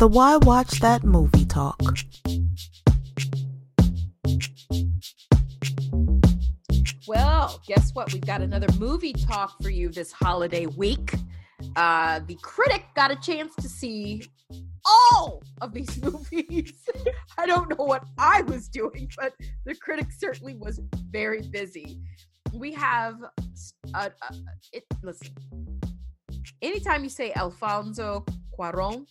the Why Watch That Movie Talk. Well, guess what? We've got another movie talk for you this holiday week. Uh, the critic got a chance to see all of these movies. I don't know what I was doing, but the critic certainly was very busy. We have, uh, uh, it, listen, anytime you say Alfonso Cuaron,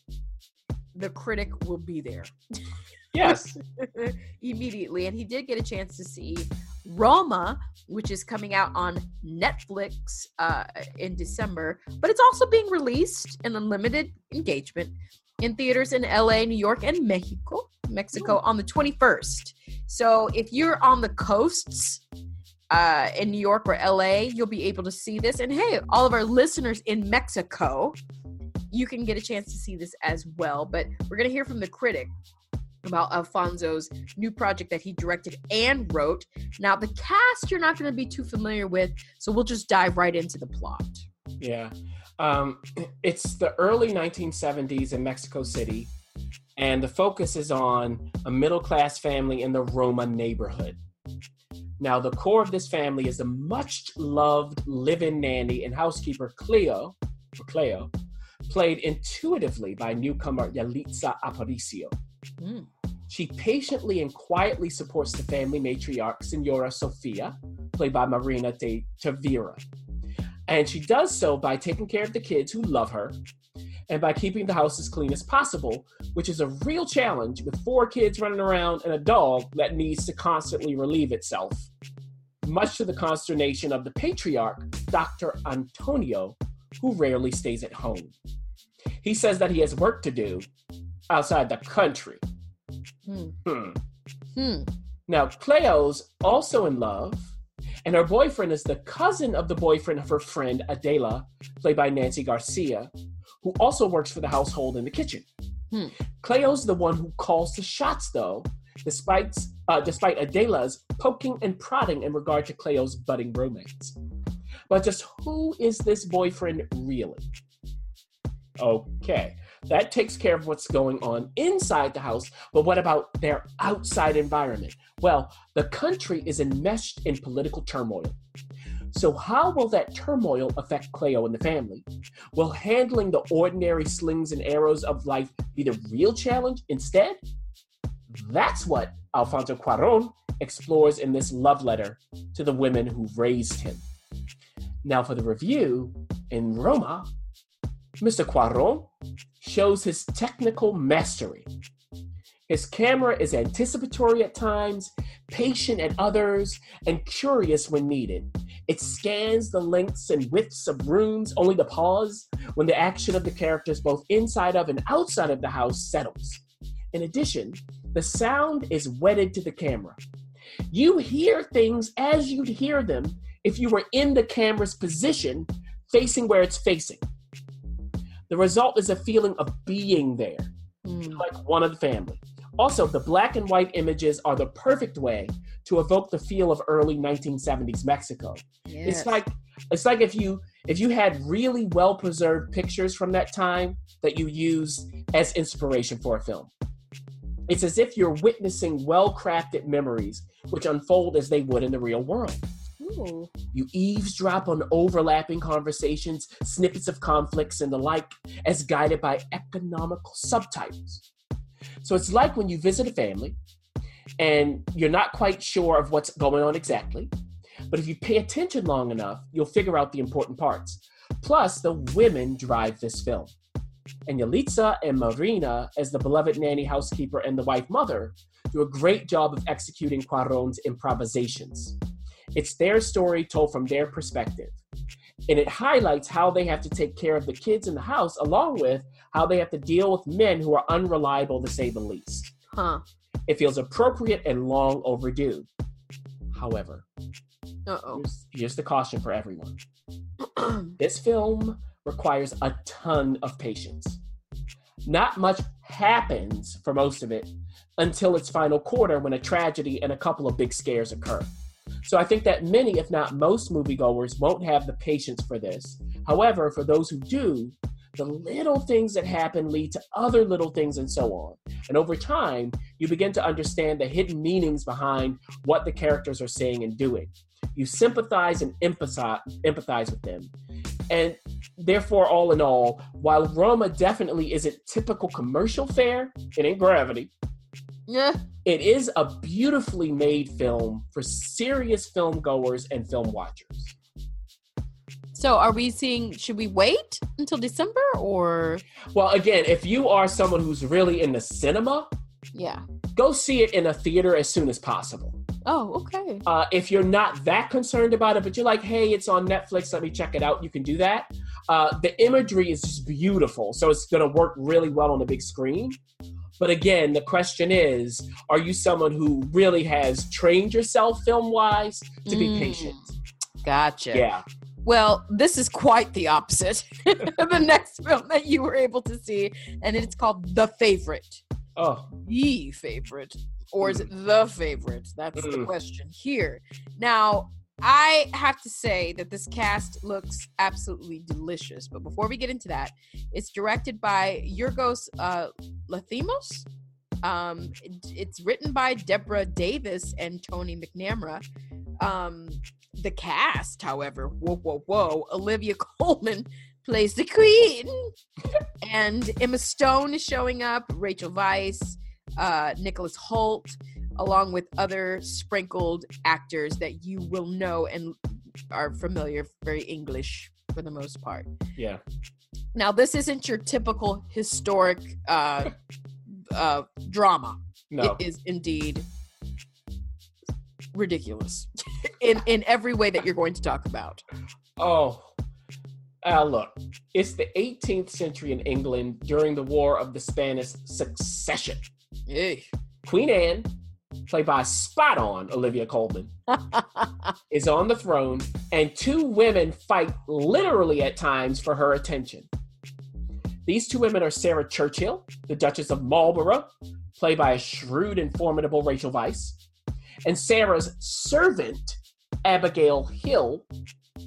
the critic will be there. Yes. immediately. And he did get a chance to see Roma, which is coming out on Netflix uh, in December, but it's also being released in unlimited engagement in theaters in LA, New York, and Mexico, Mexico on the 21st. So if you're on the coasts uh, in New York or LA, you'll be able to see this. And hey, all of our listeners in Mexico, you can get a chance to see this as well. But we're going to hear from the critic about Alfonso's new project that he directed and wrote. Now, the cast you're not going to be too familiar with, so we'll just dive right into the plot. Yeah. Um, it's the early 1970s in Mexico City, and the focus is on a middle class family in the Roma neighborhood. Now, the core of this family is the much loved live in nanny and housekeeper Cleo, Cleo, played intuitively by newcomer Yalitza Aparicio. Mm. She patiently and quietly supports the family matriarch, Senora Sofia, played by Marina de Tavira. And she does so by taking care of the kids who love her and by keeping the house as clean as possible, which is a real challenge with four kids running around and a dog that needs to constantly relieve itself. Much to the consternation of the patriarch, Dr. Antonio, who rarely stays at home. He says that he has work to do outside the country. Hmm. Hmm. hmm. Now, Cleo's also in love, and her boyfriend is the cousin of the boyfriend of her friend Adela, played by Nancy Garcia, who also works for the household in the kitchen. Hmm. Cleo's the one who calls the shots, though, despite uh, despite Adela's poking and prodding in regard to Cleo's budding romance. But just who is this boyfriend really? Okay, that takes care of what's going on inside the house, but what about their outside environment? Well, the country is enmeshed in political turmoil. So, how will that turmoil affect Cleo and the family? Will handling the ordinary slings and arrows of life be the real challenge instead? That's what Alfonso Cuaron explores in this love letter to the women who raised him. Now, for the review, in Roma, Mr. Cuaron shows his technical mastery. His camera is anticipatory at times, patient at others, and curious when needed. It scans the lengths and widths of rooms only to pause when the action of the characters, both inside of and outside of the house, settles. In addition, the sound is wedded to the camera. You hear things as you'd hear them if you were in the camera's position, facing where it's facing. The result is a feeling of being there, mm. like one of the family. Also, the black and white images are the perfect way to evoke the feel of early 1970s Mexico. Yes. It's like it's like if you if you had really well preserved pictures from that time that you use as inspiration for a film. It's as if you're witnessing well crafted memories which unfold as they would in the real world. You eavesdrop on overlapping conversations, snippets of conflicts, and the like, as guided by economical subtitles. So it's like when you visit a family and you're not quite sure of what's going on exactly, but if you pay attention long enough, you'll figure out the important parts. Plus, the women drive this film. And Yalitza and Marina, as the beloved nanny housekeeper and the wife mother, do a great job of executing Cuaron's improvisations. It's their story told from their perspective. And it highlights how they have to take care of the kids in the house, along with how they have to deal with men who are unreliable to say the least. Huh. It feels appropriate and long overdue. However, here's, here's the caution for everyone this film requires a ton of patience. Not much happens for most of it until its final quarter when a tragedy and a couple of big scares occur. So I think that many, if not most, moviegoers won't have the patience for this. However, for those who do, the little things that happen lead to other little things and so on. And over time, you begin to understand the hidden meanings behind what the characters are saying and doing. You sympathize and empathize, with them. And therefore, all in all, while Roma definitely isn't typical commercial fare, it ain't gravity. Yeah. It is a beautifully made film for serious film goers and film watchers. So are we seeing should we wait until December or Well, again, if you are someone who's really in the cinema, yeah. go see it in a theater as soon as possible. Oh, okay. Uh, if you're not that concerned about it, but you're like, hey, it's on Netflix, let me check it out, you can do that. Uh, the imagery is just beautiful, so it's going to work really well on the big screen. But again, the question is are you someone who really has trained yourself film wise to be Mm. patient? Gotcha. Yeah. Well, this is quite the opposite. the next film that you were able to see, and it's called The Favorite. Oh, The favorite. Or is it the favorite? That's the Mm. question here. Now, I have to say that this cast looks absolutely delicious. But before we get into that, it's directed by Yorgos uh, Lanthimos. Um, it- it's written by Deborah Davis and Tony McNamara. Um, the cast, however, whoa, whoa, whoa, Olivia Colman plays the queen, and Emma Stone is showing up, Rachel Weisz, uh, Nicholas Hoult, along with other sprinkled actors that you will know and are familiar, very English for the most part. yeah. Now, this isn't your typical historic uh, uh, drama. No. It is indeed ridiculous in in every way that you're going to talk about. Oh, uh, look, it's the 18th century in England during the War of the Spanish Succession. Hey. Queen Anne, played by spot on Olivia Colman, is on the throne, and two women fight literally at times for her attention. These two women are Sarah Churchill, the Duchess of Marlborough, played by a shrewd and formidable Rachel Weisz, and Sarah's servant, Abigail Hill,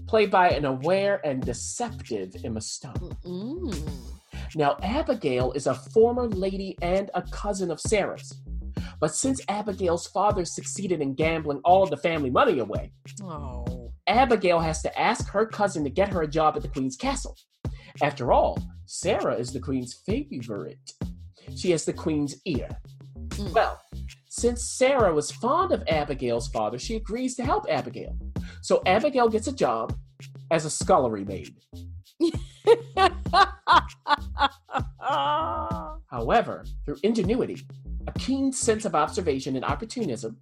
played by an aware and deceptive Emma Stone. Mm. Now, Abigail is a former lady and a cousin of Sarah's. But since Abigail's father succeeded in gambling all of the family money away, Oh. Abigail has to ask her cousin to get her a job at the Queen's castle. After all, Sarah is the Queen's favorite. She has the Queen's ear. Mm. Well, since Sarah was fond of Abigail's father, she agrees to help Abigail. So Abigail gets a job as a scullery maid. However, through ingenuity, a keen sense of observation, and opportunism,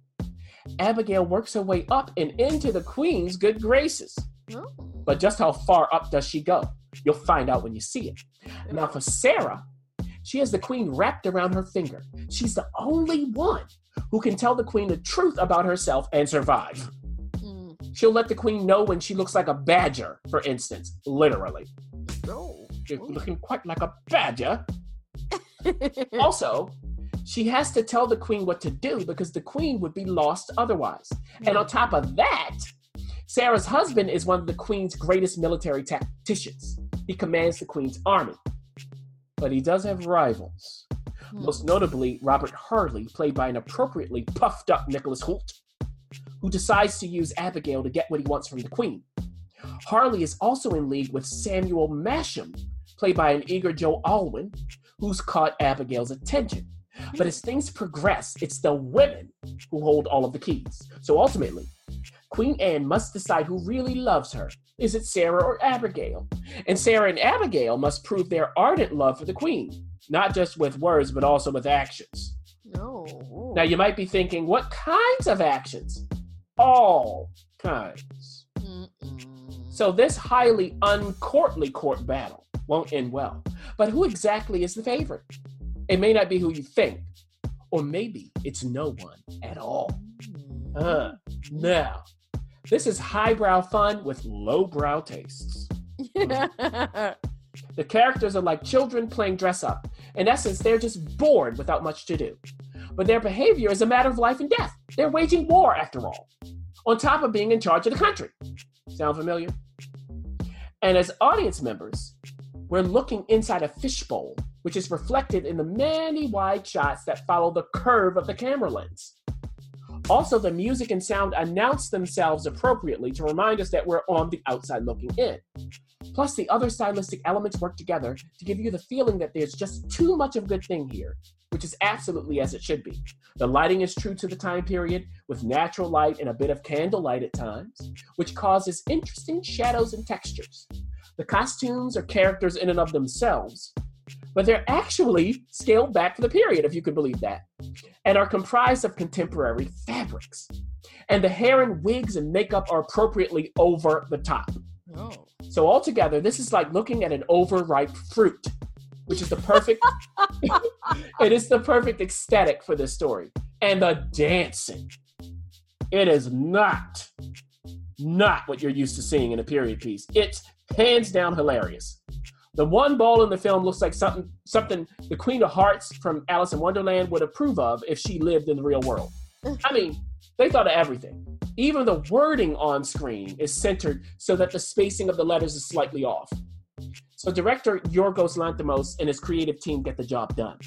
Abigail works her way up and into the Queen's good graces. Oh. But just how far up does she go? You'll find out when you see it. Now, for Sarah, she has the Queen wrapped around her finger. She's the only one who can tell the Queen the truth about herself and survive. Mm. She'll let the Queen know when she looks like a badger, for instance, literally. Oh. You're looking quite like a badger. also, she has to tell the queen what to do because the queen would be lost otherwise. And on top of that, Sarah's husband is one of the queen's greatest military tacticians. He commands the queen's army. But he does have rivals. Hmm. Most notably, Robert Harley, played by an appropriately puffed up Nicholas Hoult, who decides to use Abigail to get what he wants from the queen. Harley is also in league with Samuel Masham, played by an eager Joe Alwyn, who's caught Abigail's attention. But as things progress, it's the women who hold all of the keys. So ultimately, Queen Anne must decide who really loves her. Is it Sarah or Abigail? And Sarah and Abigail must prove their ardent love for the Queen, not just with words, but also with actions. No. Now, you might be thinking, what kinds of actions? All kinds. Mm-mm. So, this highly uncourtly court battle won't end well. But who exactly is the favorite? It may not be who you think, or maybe it's no one at all. Uh, now, this is highbrow fun with lowbrow tastes. The characters are like children playing dress up. In essence, they're just bored without much to do. But their behavior is a matter of life and death. They're waging war, after all, on top of being in charge of the country. Sound familiar? And as audience members, we're looking inside a fishbowl, which is reflected in the many wide shots that follow the curve of the camera lens. Also, the music and sound announce themselves appropriately to remind us that we're on the outside looking in. Plus, the other stylistic elements work together to give you the feeling that there's just too much of a good thing here, which is absolutely as it should be. The lighting is true to the time period, with natural light and a bit of candlelight at times, which causes interesting shadows and textures. The costumes are characters in and of themselves, but they're actually scaled back for the period, if you could believe that, and are comprised of contemporary fabrics. And the hair and wigs and makeup are appropriately over the top. Oh. So altogether, this is like looking at an overripe fruit, which is the perfect. it is the perfect aesthetic for this story, and the dancing. It is not, not what you're used to seeing in a period piece. It's hands down hilarious. The one ball in the film looks like something something the Queen of Hearts from Alice in Wonderland would approve of if she lived in the real world. I mean, they thought of everything. Even the wording on screen is centered so that the spacing of the letters is slightly off. So director Yorgos Lanthimos and his creative team get the job done.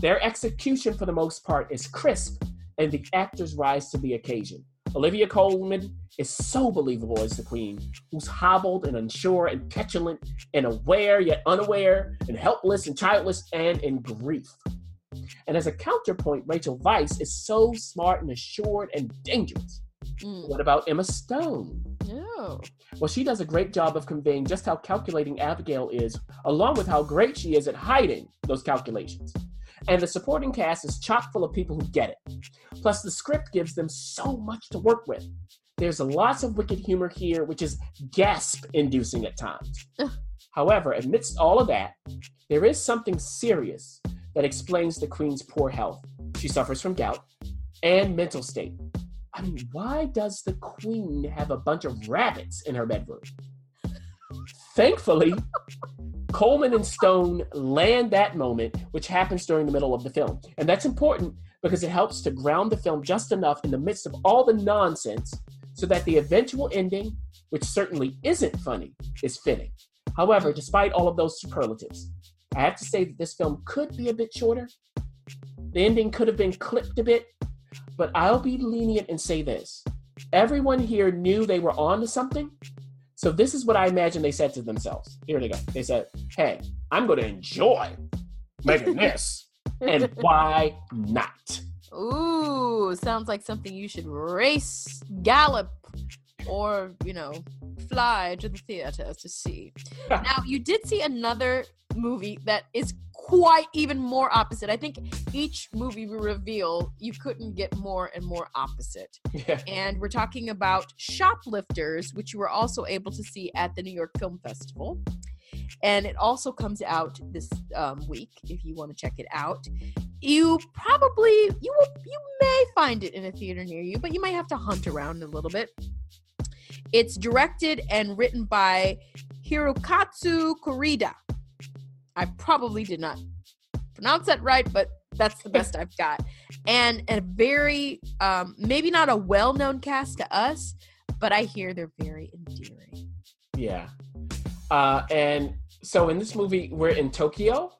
Their execution for the most part is crisp and the actors rise to the occasion. Olivia Colman is so believable as the queen, who's hobbled and unsure and petulant and aware yet unaware and helpless and childless and in grief. And as a counterpoint, Rachel Weisz is so smart and assured and dangerous. Mm. What about Emma Stone? No. Well, she does a great job of conveying just how calculating Abigail is, along with how great she is at hiding those calculations. And the supporting cast is chock full of people who get it. Plus, the script gives them so much to work with. There's lots of wicked humor here, which is gasp inducing at times. However, amidst all of that, there is something serious that explains the Queen's poor health. She suffers from gout and mental state. I mean, why does the Queen have a bunch of rabbits in her bedroom? Thankfully, Colman and Stone land that moment, which happens during the middle of the film. And that's important because it helps to ground the film just enough in the midst of all the nonsense so that the eventual ending, which certainly isn't funny, is fitting. However, despite all of those superlatives, I have to say that this film could be a bit shorter. The ending could have been clipped a bit, but I'll be lenient and say this. Everyone here knew they were on to something. So this is what I imagine they said to themselves. Here they go. They said, hey, I'm going to enjoy making this. and why not? Ooh, sounds like something you should race, gallop, or, you know, fly to the theater to see. now, you did see another movie that is quite even more opposite. I think each movie we reveal, you couldn't get more and more opposite. Yeah. And we're talking about Shoplifters, which you were also able to see at the New York Film Festival. And it also comes out this um, week if you want to check it out. You probably you will you may find it in a theater near you, but you might have to hunt around a little bit. It's directed and written by Hirokatsu Kurita. I probably did not pronounce that right, but that's the best I've got. And a very, um, maybe not a well known cast to us, but I hear they're very endearing. Yeah. Uh, and so in this movie, we're in Tokyo,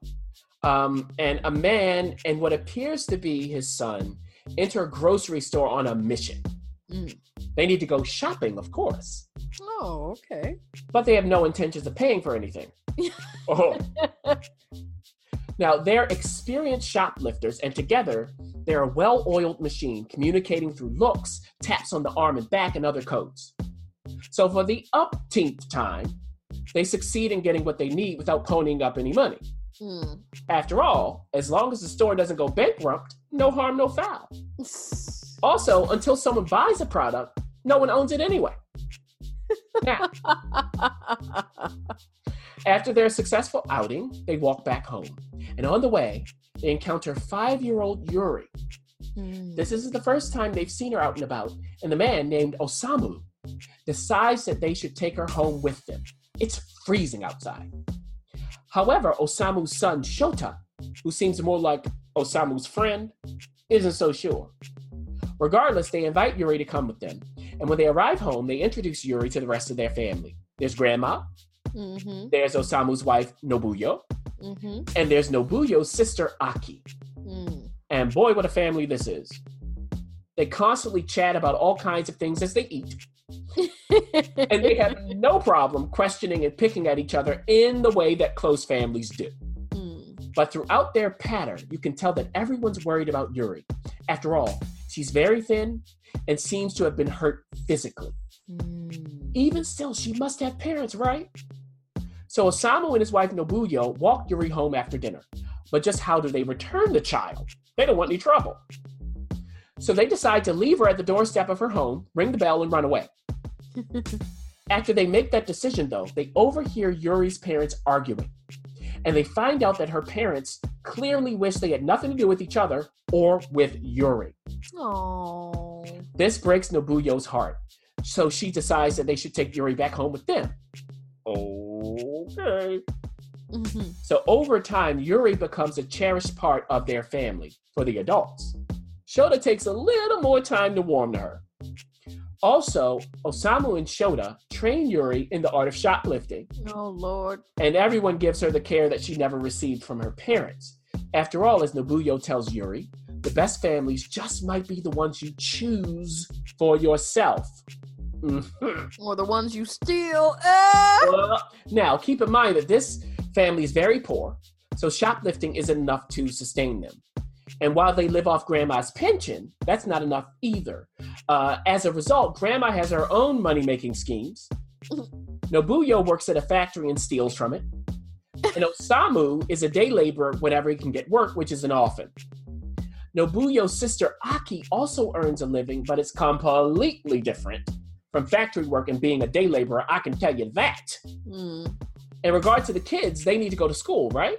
um, and a man and what appears to be his son enter a grocery store on a mission. Mm. They need to go shopping, of course, Oh, okay. but they have no intentions of paying for anything. oh. Now, they're experienced shoplifters, and together, they're a well oiled machine communicating through looks, taps on the arm and back, and other codes. So, for the upteenth time, they succeed in getting what they need without ponying up any money. Mm. After all, as long as the store doesn't go bankrupt, no harm, no foul. Also, until someone buys a product, no one owns it anyway. Now, after their successful outing, they walk back home. And on the way, they encounter five year old Yuri. Mm. This is the first time they've seen her out and about, and the man named Osamu decides that they should take her home with them. It's freezing outside. However, Osamu's son, Shota, who seems more like Osamu's friend, isn't so sure. Regardless, they invite Yuri to come with them, and when they arrive home, they introduce Yuri to the rest of their family. There's grandma, Mm-hmm. There's Osamu's wife, Nobuyo. Mm-hmm. And there's Nobuyo's sister, Aki. Mm. And boy, what a family this is. They constantly chat about all kinds of things as they eat. And they have no problem questioning and picking at each other in the way that close families do. Mm. But throughout their pattern, you can tell that everyone's worried about Yuri. After all, she's very thin and seems to have been hurt physically. Mm. Even still, she must have parents, right? So Osamu and his wife Nobuyo walk Yuri home after dinner. But just how do they return the child? They don't want any trouble. So they decide to leave her at the doorstep of her home, ring the bell, and run away. After they make that decision, though, they overhear Yuri's parents arguing. And they find out that her parents clearly wish they had nothing to do with each other or with Yuri. Oh. This breaks Nobuyo's heart. So she decides that they should take Yuri back home with them. Oh. Okay. Mm-hmm. So over time, Yuri becomes a cherished part of their family for the adults. Shota takes a little more time to warm to her. Also, Osamu and Shota train Yuri in the art of shoplifting, Oh Lord. and everyone gives her the care that she never received from her parents. After all, as Nobuyo tells Yuri, the best families just might be the ones you choose for yourself. Mhm. Or the ones you steal. Ah! Well, now, keep in mind that this family is very poor, so shoplifting isn't enough to sustain them. And while they live off grandma's pension, that's not enough either. Uh, as a result, grandma has her own money making schemes. Nobuyo works at a factory and steals from it. And Osamu is a day laborer whenever he can get work, which isn't often. Nobuyo's sister Aki also earns a living, but it's completely different from factory work and being a day laborer. I can tell you that. Mm. In regard to the kids, they need to go to school, right?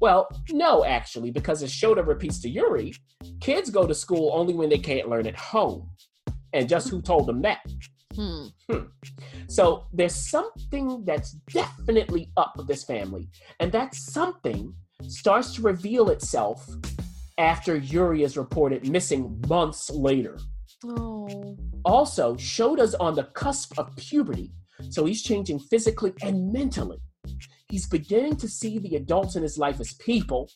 Well, no, actually, because as Shota repeats to Yuri, kids go to school only when they can't learn at home. And just who told them that? Hmm. So there's something that's definitely up with this family. And that something starts to reveal itself after Yuri is reported missing months later. Oh. Also, Shota's on the cusp of puberty, so he's changing physically and mentally. He's beginning to see the adults in his life as people,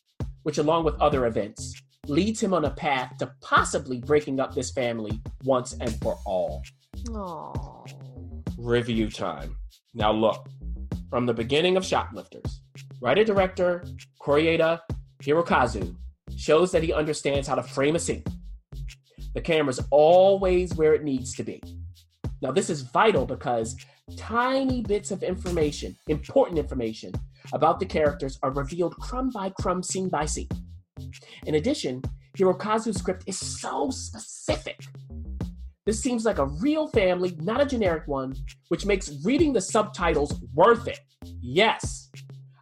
which, along with other events, leads him on a path to possibly breaking up this family once and for all. Oh. Review time. Now, look, from the beginning of Shoplifters, writer director Koreeda Hirokazu shows that he understands how to frame a scene. The camera's always where it needs to be. Now, this is vital because tiny bits of information, important information, about the characters are revealed crumb by crumb, scene by scene. In addition, Hirokazu's script is so specific. This seems like a real family, not a generic one, which makes reading the subtitles worth it. Yes,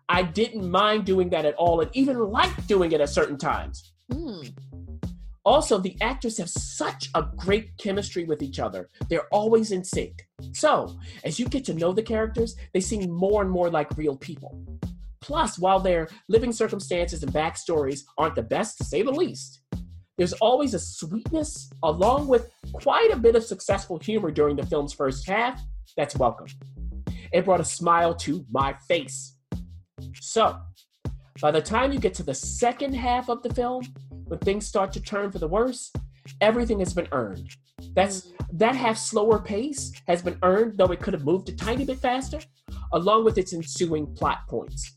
I didn't mind doing that at all and even liked doing it at certain times. Hmm. Also, the actors have such a great chemistry with each other. They're always in sync. So, as you get to know the characters, they seem more and more like real people. Plus, while their living circumstances and backstories aren't the best, to say the least, there's always a sweetness along with quite a bit of successful humor during the film's first half that's welcome. It brought a smile to my face. So, by the time you get to the second half of the film, when things start to turn for the worse, everything has been earned. That's that half slower pace has been earned, though it could have moved a tiny bit faster, along with its ensuing plot points.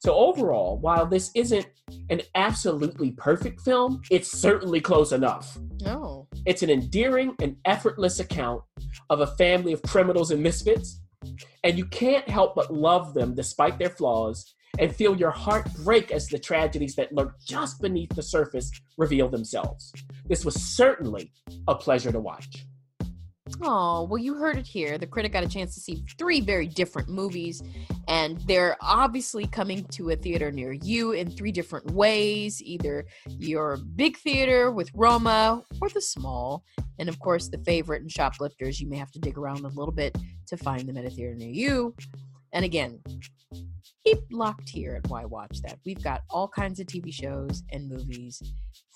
So overall, while this isn't an absolutely perfect film, it's certainly close enough. Oh. It's an endearing and effortless account of a family of criminals and misfits, and you can't help but love them despite their flaws and feel your heart break as the tragedies that lurk just beneath the surface reveal themselves. This was certainly a pleasure to watch. Oh, well, you heard it here. The critic got a chance to see three very different movies, and they're obviously coming to a theater near you in three different ways either your big theater with Roma or the small. And of course, the favorite and shoplifters, you may have to dig around a little bit to find them at a theater near you. And again, keep locked here at Why Watch That. We've got all kinds of TV shows and movies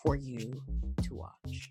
for you to watch.